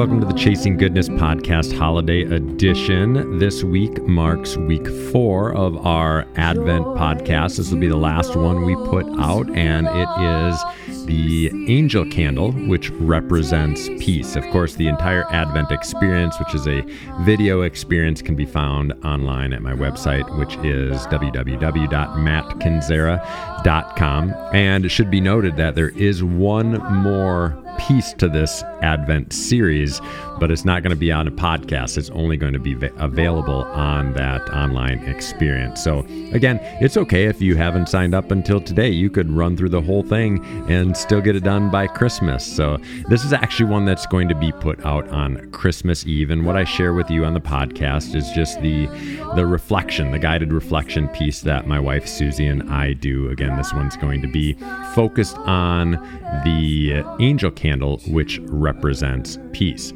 Welcome to the Chasing Goodness Podcast Holiday Edition. This week marks week four of our Advent podcast. This will be the last one we put out, and it is the angel candle, which represents peace. Of course, the entire Advent experience, which is a video experience, can be found online at my website, which is www.mattkinzera.com. And it should be noted that there is one more piece to this Advent series, but it's not going to be on a podcast. It's only going to be available on that online experience. So, again, it's okay if you haven't signed up until today. You could run through the whole thing and still get it done by Christmas. So, this is actually one that's going to be put out on Christmas Eve. And what I share with you on the podcast is just the the reflection, the guided reflection piece that my wife Susie and I do. Again, this one's going to be focused on the angel candle, which represents peace.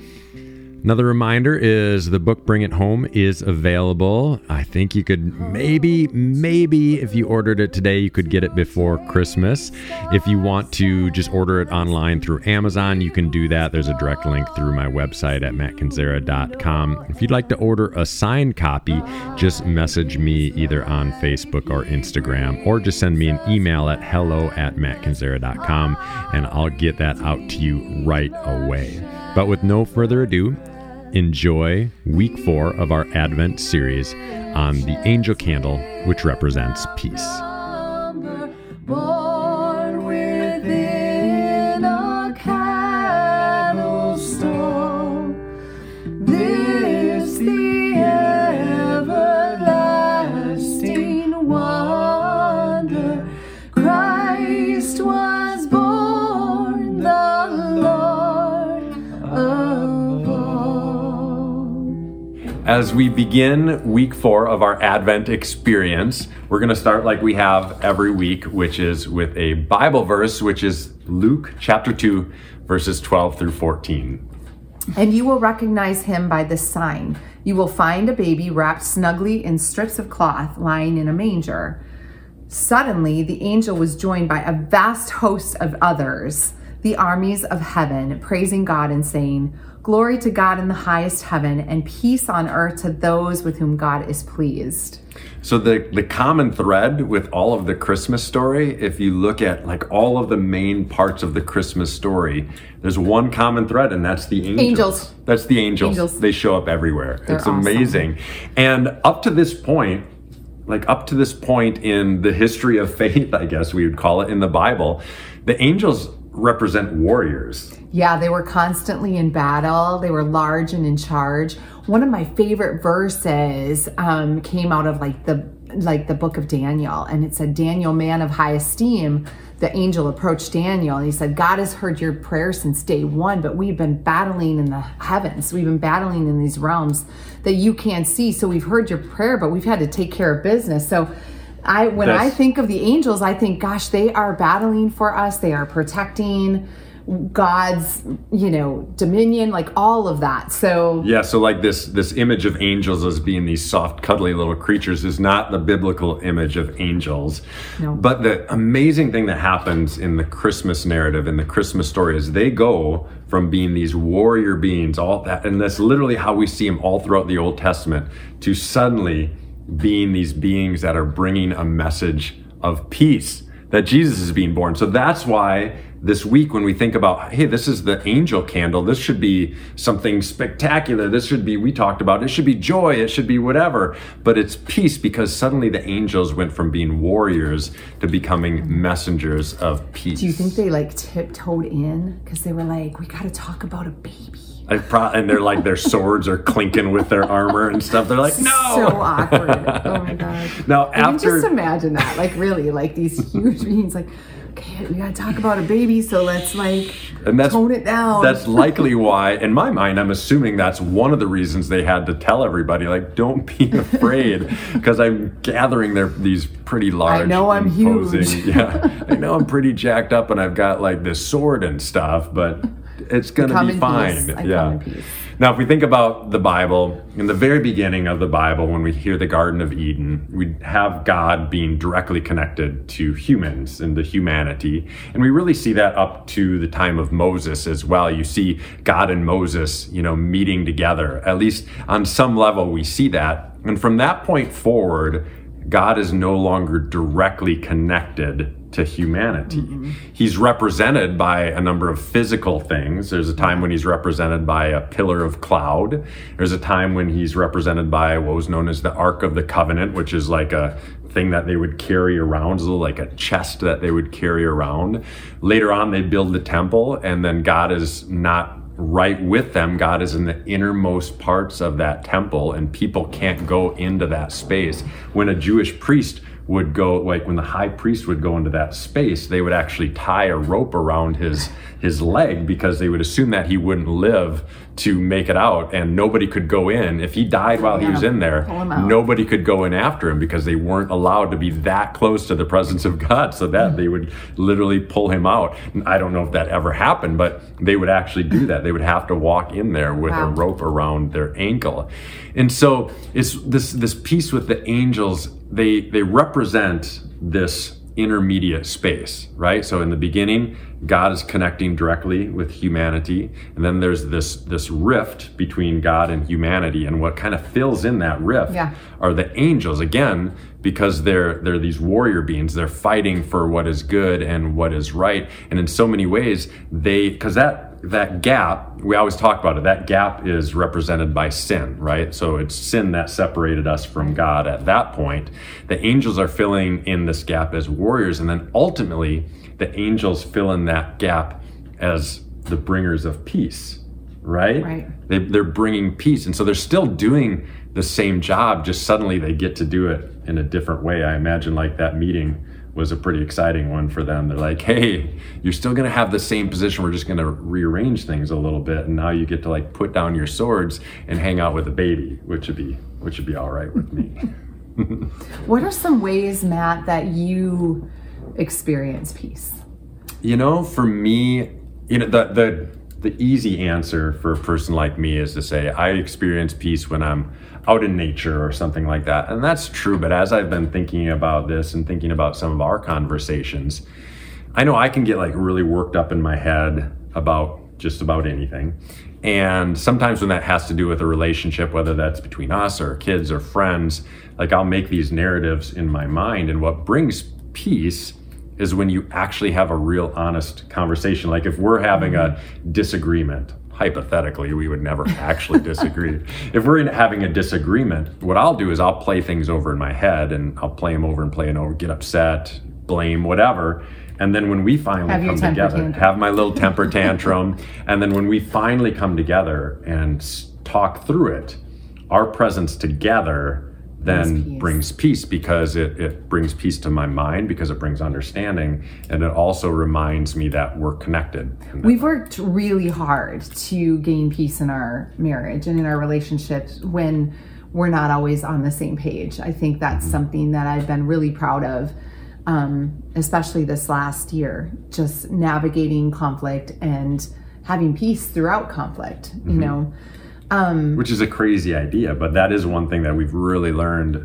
Another reminder is the book Bring It Home is available. I think you could maybe, maybe if you ordered it today, you could get it before Christmas. If you want to just order it online through Amazon, you can do that. There's a direct link through my website at mattkinzera.com. If you'd like to order a signed copy, just message me either on Facebook or Instagram, or just send me an email at hello at mattkinzera.com and I'll get that out to you right away. But with no further ado, enjoy week four of our Advent series on the angel candle, which represents peace. As we begin week four of our Advent experience, we're going to start like we have every week, which is with a Bible verse, which is Luke chapter 2, verses 12 through 14. And you will recognize him by this sign. You will find a baby wrapped snugly in strips of cloth lying in a manger. Suddenly, the angel was joined by a vast host of others, the armies of heaven, praising God and saying, Glory to God in the highest heaven, and peace on earth to those with whom God is pleased. So the the common thread with all of the Christmas story, if you look at like all of the main parts of the Christmas story, there's one common thread, and that's the angels. Angels. That's the angels. Angels. They show up everywhere. They're it's awesome. amazing. And up to this point, like up to this point in the history of faith, I guess we would call it in the Bible, the angels represent warriors. Yeah, they were constantly in battle. They were large and in charge. One of my favorite verses um, came out of like the like the book of Daniel, and it said, "Daniel, man of high esteem." The angel approached Daniel and he said, God has heard your prayer since day one, but we've been battling in the heavens. We've been battling in these realms that you can't see. So we've heard your prayer, but we've had to take care of business. So I when I think of the angels, I think, gosh, they are battling for us. They are protecting God's, you know, dominion, like all of that. So Yeah, so like this this image of angels as being these soft, cuddly little creatures is not the biblical image of angels. No. But the amazing thing that happens in the Christmas narrative, in the Christmas story, is they go from being these warrior beings, all that, and that's literally how we see them all throughout the Old Testament, to suddenly being these beings that are bringing a message of peace that Jesus is being born. So that's why this week when we think about, hey, this is the angel candle, this should be something spectacular. This should be, we talked about, it should be joy, it should be whatever. But it's peace because suddenly the angels went from being warriors to becoming messengers of peace. Do you think they like tiptoed in because they were like, we got to talk about a baby? I pro- and they're like their swords are clinking with their armor and stuff. They're like, no, So awkward. oh my god. Now I can after just imagine that. Like really, like these huge beings. Like, okay, we gotta talk about a baby, so let's like and that's tone it down. That's likely why, in my mind, I'm assuming that's one of the reasons they had to tell everybody, like, don't be afraid, because I'm gathering their these pretty large. I know I'm imposing- huge. yeah, I know I'm pretty jacked up, and I've got like this sword and stuff, but it's gonna be fine. Yeah. Now, if we think about the Bible, in the very beginning of the Bible, when we hear the Garden of Eden, we have God being directly connected to humans and the humanity. And we really see that up to the time of Moses as well. You see God and Moses, you know, meeting together. At least on some level, we see that. And from that point forward, God is no longer directly connected to humanity. Mm-hmm. He's represented by a number of physical things. There's a time when he's represented by a pillar of cloud. There's a time when he's represented by what was known as the Ark of the Covenant, which is like a thing that they would carry around, like a chest that they would carry around. Later on, they build the temple, and then God is not right with them. God is in the innermost parts of that temple, and people can't go into that space. When a Jewish priest would go, like when the high priest would go into that space, they would actually tie a rope around his his leg because they would assume that he wouldn't live to make it out, and nobody could go in. If he died while he was in there, pull him out. nobody could go in after him because they weren't allowed to be that close to the presence of God, so that mm. they would literally pull him out. And I don't know if that ever happened, but they would actually do that. They would have to walk in there with a rope around their ankle, and so it's this this piece with the angels. They they represent this intermediate space, right? So in the beginning, God is connecting directly with humanity, and then there's this this rift between God and humanity, and what kind of fills in that rift Yeah. are the angels again because they're they're these warrior beings they're fighting for what is good and what is right and in so many ways they because that that gap we always talk about it that gap is represented by sin right so it's sin that separated us from god at that point the angels are filling in this gap as warriors and then ultimately the angels fill in that gap as the bringers of peace right? Right. They, they're bringing peace. And so they're still doing the same job, just suddenly they get to do it in a different way. I imagine like that meeting was a pretty exciting one for them. They're like, hey, you're still going to have the same position. We're just going to rearrange things a little bit. And now you get to like put down your swords and hang out with a baby, which would be, which would be all right with me. What are some ways, Matt, that you experience peace? You know, for me, you know, the the the easy answer for a person like me is to say I experience peace when I'm out in nature or something like that. And that's true, but as I've been thinking about this and thinking about some of our conversations, I know I can get like really worked up in my head about just about anything. And sometimes when that has to do with a relationship, whether that's between us or kids or friends, like I'll make these narratives in my mind. And what brings peace is when you actually have a real honest conversation. Like if we're having a mm-hmm. disagreement, hypothetically, we would never actually disagree. If we're in having a disagreement, what I'll do is I'll play things over in my head and I'll play them over and play it over, get upset, blame, whatever. And then when we finally Have come together, tantrum. have my little temper tantrum, and then when we finally come together and talk through it, our presence together then Brings peace. brings peace because it, it brings peace to my mind because it brings understanding and it also reminds me that we're connected. We've worked really hard to gain peace in our marriage and in our relationships when we're not always on the same page. I think that's something that I've been really proud of, um, especially this last year, just navigating conflict and having peace throughout conflict, you know. Um, which is a crazy idea, but that is one thing that we've really learned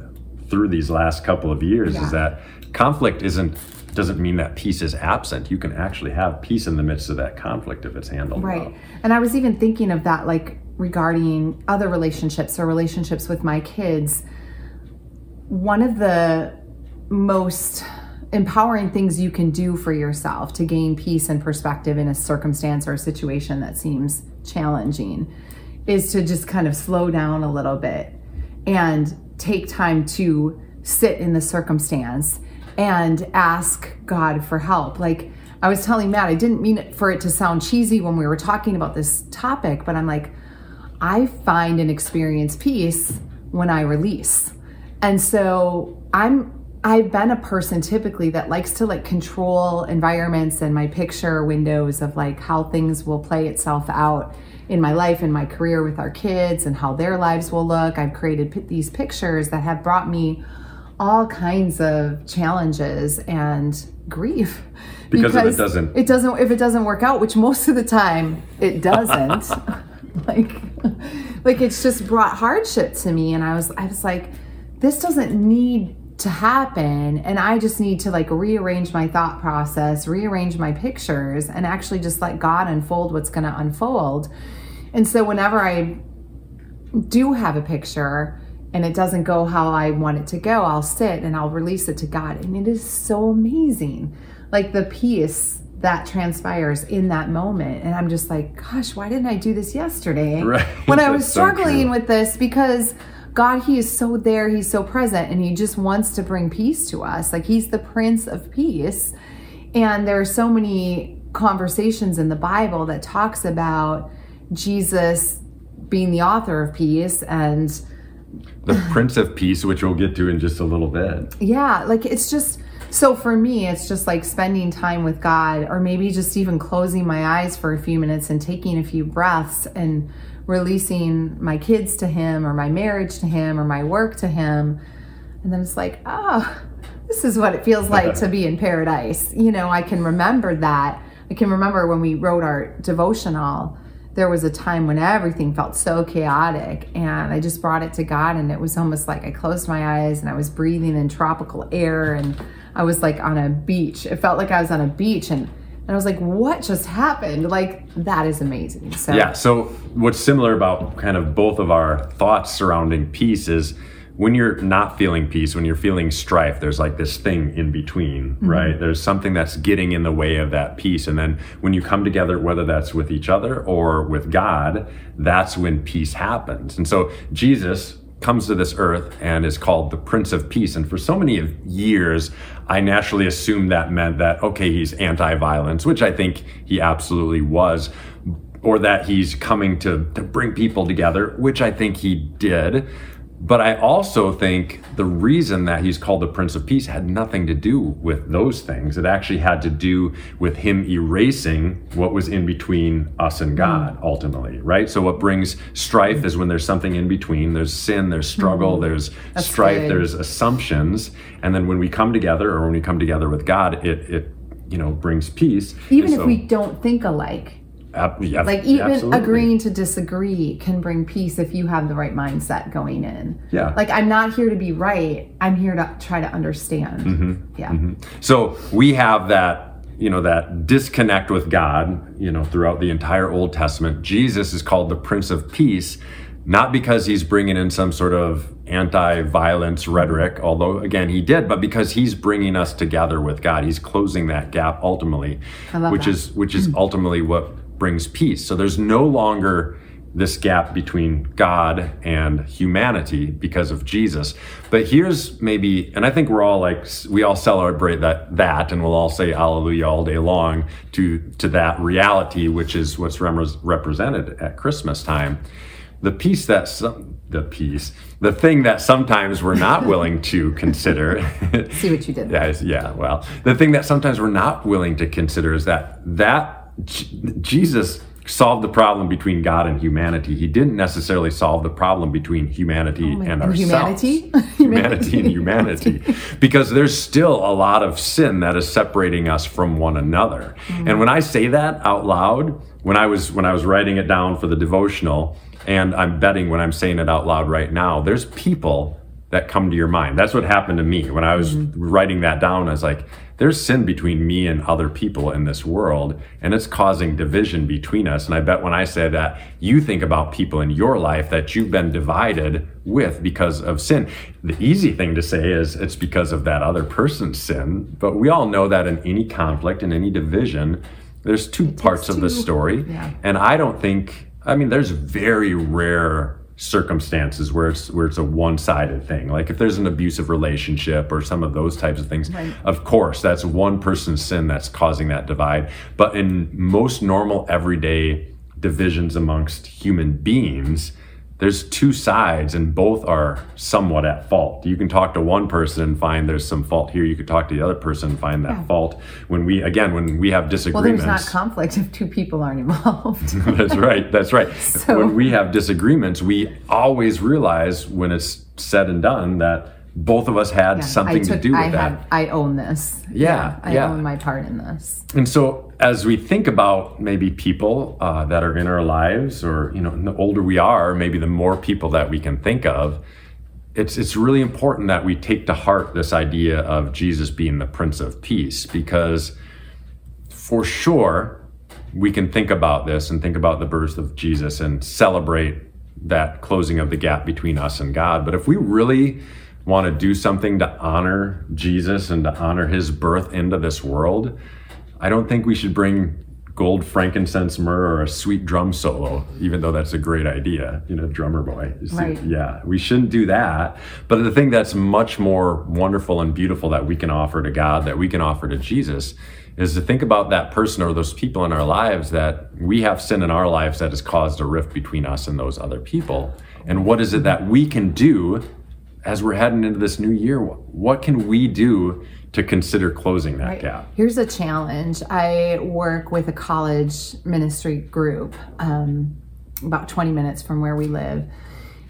through these last couple of years Yeah. is that conflict isn't doesn't mean that peace is absent. You can actually have peace in the midst of that conflict if it's handled Right. well. And I was even thinking of that, like regarding other relationships or relationships with my kids. One of the most empowering things you can do for yourself to gain peace and perspective in a circumstance or a situation that seems challenging is to just kind of slow down a little bit and take time to sit in the circumstance and ask God for help. Like I was telling Matt, I didn't mean it for it to sound cheesy when we were talking about this topic, but I'm like, I find and experience peace when I release. And so I'm I've been a person typically that likes to like control environments and my picture windows of like how things will play itself out in my life and my career with our kids and how their lives will look. I've created p- these pictures that have brought me all kinds of challenges and grief. Because if it doesn't- it doesn't if it doesn't work out which most of the time it doesn't like like it's just brought hardship to me. And i was i was like this doesn't need to happen and i just need to like rearrange my thought process rearrange my pictures and actually just let god unfold what's going to unfold and so whenever i do have a picture and it doesn't go how I want it to go, I'll sit and I'll release it to God. And it is so amazing. Like the peace that transpires in that moment. And I'm just like, gosh, why didn't I do this yesterday? Right. When I was That's so struggling true. with this because God, He is so there, He's so present, and He just wants to bring peace to us. Like He's the Prince of Peace. And there are so many conversations in the Bible that talks about Jesus being the author of peace and The Prince of Peace, which we'll get to in just a little bit. yeah, like it's just so for me, it's just like spending time with God, or maybe just even closing my eyes for a few minutes and taking a few breaths and releasing my kids to Him, or my marriage to Him, or my work to Him. And then it's like, oh, this is what it feels like to be in paradise. You know, I can remember that. I can remember when we wrote our devotional, there was a time when everything felt so chaotic, and I just brought it to God, and it was almost like I closed my eyes and I was breathing in tropical air, and I was like on a beach. It felt like I was on a beach, and and I was like, what just happened? Like, that is amazing. So, Yeah. So what's similar about kind of both of our thoughts surrounding peace is when you're not feeling peace, when you're feeling strife, there's like this thing in between, mm-hmm. right? There's something that's getting in the way of that peace. And then when you come together, whether that's with each other or with God, that's when peace happens. And so Jesus comes to this earth and is called the Prince of Peace. And for so many years, I naturally assumed that meant that, okay, he's anti violence, which I think he absolutely was or that he's coming to, to bring people together, which I think he did. But I also think the reason that he's called the Prince of Peace had nothing to do with those things. It actually had to do with him erasing what was in between us and hmm. God, ultimately, right? So, what brings strife is when there's something in between. There's sin, there's hmm. struggle, there's That's strife, good. there's assumptions. And then when we come together or when we come together with God, it, it you know, brings peace. even And if we don't think alike, yeah, like even absolutely. agreeing to disagree can bring peace if you have the right mindset going in. Yeah. Like I'm not here to be right. I'm here to try to understand. Mm-hmm. Yeah. So we have that, you know, that disconnect with God, you know, throughout the entire Old Testament. Jesus is called the Prince of Peace, not because he's bringing in some sort of anti-violence rhetoric, although again he did, but because he's bringing us together with God. He's closing that gap ultimately, I love which that. is which is ultimately what brings peace. So there's no longer this gap between God and humanity because of Jesus. But here's maybe, and I think we're all like, we all celebrate that, that, and we'll all say hallelujah all day long to, to that reality, which is what's represented at Christmas time. The peace that some, the peace, the thing that sometimes we're not willing to consider See what you did. yeah, yeah. Well, the thing that sometimes we're not willing to consider is that that J- Jesus solved the problem between God and humanity. He didn't necessarily solve the problem between humanity and, Oh and ourselves. humanity? humanity and humanity, because there's still a lot of sin that is separating us from one another. Mm-hmm. And when I say that out loud, when I was when I was writing it down for the devotional, and I'm betting when I'm saying it out loud right now, there's people that come to your mind. That's what happened to me when I was writing that down. I was like, there's sin between me and other people in this world, and it's causing division between us. And I bet when I say that, you think about people in your life that you've been divided with because of sin. The easy thing to say is it's because of that other person's sin, but we all know that in any conflict, in any division, there's two parts of the story. Yeah. And I don't think, I mean, there's very rare circumstances where it's where it's a one-sided thing like if there's an abusive relationship or some of those types of things Right. of course that's one person's sin that's causing that divide but in most normal everyday divisions amongst human beings there's two sides and both are somewhat at fault you can talk to one person and find there's some fault here you could talk to the other person and find that fault when we again when we have disagreements, Well, there's not conflict if two people aren't involved. that's right. That's right. So- when we have disagreements, we always realize when it's said and done that both of us had something took, to do with I that. Had, I own this. Yeah, I yeah. own my part in this. And so, as we think about maybe people uh, that are in our lives, or you know, the older we are, maybe the more people that we can think of, it's it's really important that we take to heart this idea of Jesus being the Prince of Peace, because for sure we can think about this and think about the birth of Jesus and celebrate that closing of the gap between us and God. But if we really want to do something to honor Jesus and to honor his birth into this world, I don't think we should bring gold, frankincense, myrrh, or a sweet drum solo, even though that's a great idea, you know, drummer boy. Right. Yeah, we shouldn't do that. But the thing that's much more wonderful and beautiful that we can offer to God, that we can offer to Jesus, is to think about that person or those people in our lives that we have sin in our lives that has caused a rift between us and those other people. And what is it that we can do as we're heading into this new year? What can we do to consider closing that Right. gap? Here's a challenge. I work with a college ministry group um, about 20 minutes from where we live.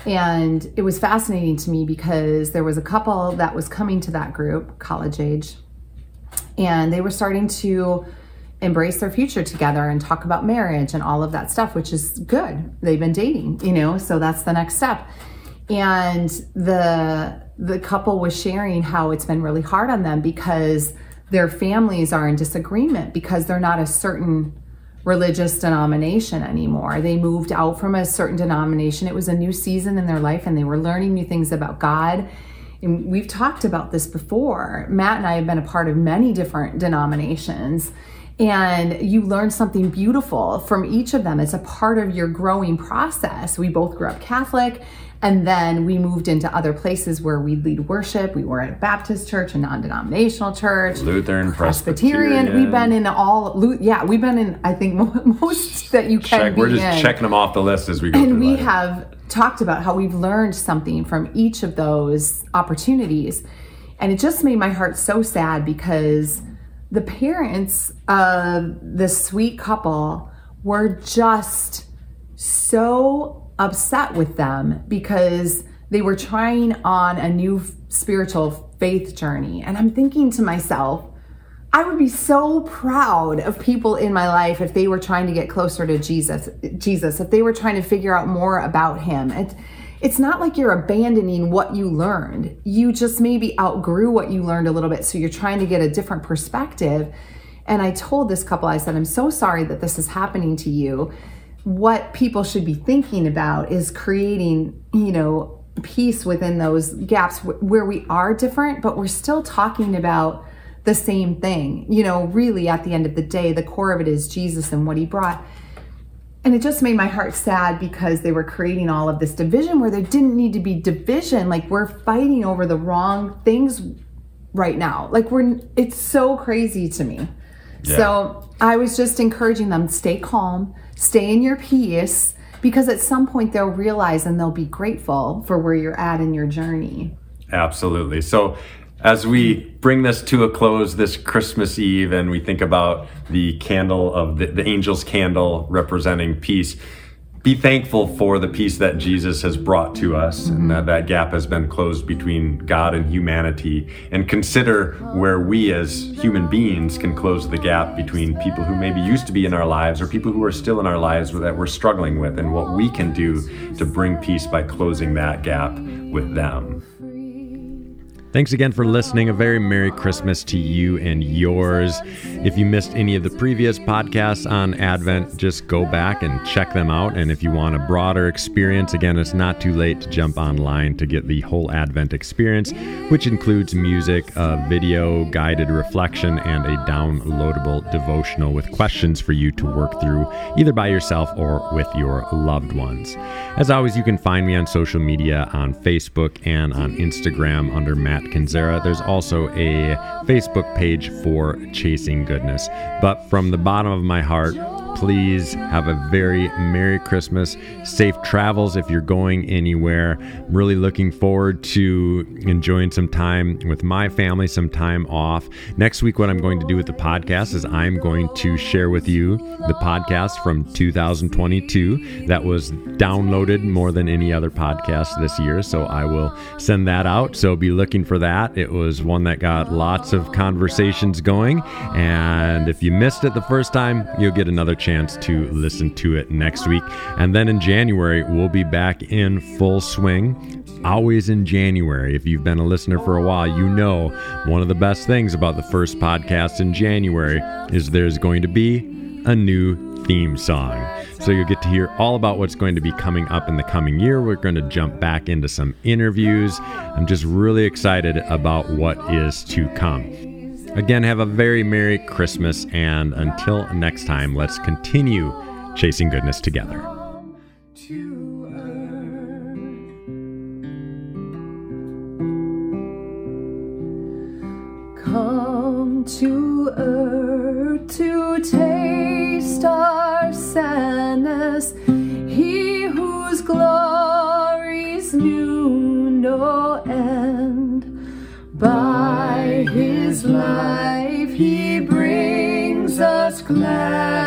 And it was fascinating to me because there was a couple that was coming to that group, college age, and they were starting to embrace their future together and talk about marriage and all of that stuff, which is good. They've been dating, you know, so that's the next step. And the the couple was sharing how it's been really hard on them because their families are in disagreement because they're not a certain religious denomination anymore. They moved out from a certain denomination. It was a new season in their life and they were learning new things about God. And we've talked about this before. Matt and I have been a part of many different denominations. And you learn something beautiful from each of them. It's a part of your growing process. We both grew up Catholic, and then we moved into other places where we lead worship. We were at a Baptist church, a non denominational church, Lutheran, Presbyterian. Presbyterian. We've been in all, yeah, we've been in, I think, most that you can Check, be we're just in. checking them off the list as we go And we life. have talked about how we've learned something from each of those opportunities. And it just made my heart so sad because the parents of the sweet couple were just so upset with them because they were trying on a new spiritual faith journey. And I'm thinking to myself, I would be so proud of people in my life if they were trying to get closer to Jesus. Jesus, if they were trying to figure out more about Him. It, it's not like you're abandoning what you learned. You just maybe outgrew what you learned a little bit, so you're trying to get a different perspective. And I told this couple, I said, I'm so sorry that this is happening to you. What people should be thinking about is creating, you know, peace within those gaps where we are different, but we're still talking about the same thing. You know, really at the end of the day, the core of it is Jesus and what he brought. And it just made my heart sad because they were creating all of this division where there didn't need to be division. Like we're fighting over the wrong things right now. Like we're it's so crazy to me. So I was just encouraging them stay calm, stay in your peace because at some point they'll realize and they'll be grateful for where you're at in your journey. Absolutely. So, as we bring this to a close this Christmas Eve and we think about the candle of the, the angel's candle representing peace, be thankful for the peace that Jesus has brought to us and that that gap has been closed between God and humanity. And consider where we as human beings can close the gap between people who maybe used to be in our lives or people who are still in our lives that we're struggling with and what we can do to bring peace by closing that gap with them. Thanks again for listening. A very Merry Christmas to you and yours. If you missed any of the previous podcasts on Advent, just go back and check them out. And if you want a broader experience, again, it's not too late to jump online to get the whole Advent experience, which includes music, a video, guided reflection, and a downloadable devotional with questions for you to work through either by yourself or with your loved ones. As always, you can find me on social media on Facebook and on Instagram under Matt. Matt Kinzera. There's also a Facebook page for Chasing Goodness. But from the bottom of my heart, please have a very Merry Christmas, safe travels if you're going anywhere. I'm really looking forward to enjoying some time with my family, some time off. Next week, what I'm going to do with the podcast is I'm going to share with you the podcast from 2022 that was downloaded more than any other podcast this year. So I will send that out. So be looking for that. It was one that got lots of conversations going. And if you missed it the first time, you'll get another chance to listen to it next week. And then in January, we'll be back in full swing. Always in January. If you've been a listener for a while, you know one of the best things about the first podcast in January is there's going to be a new theme song. So you'll get to hear all about what's going to be coming up in the coming year. We're going to jump back into some interviews. I'm just really excited about what is to come. Again, have a very Merry Christmas, and until next time, let's continue chasing goodness together. Glad.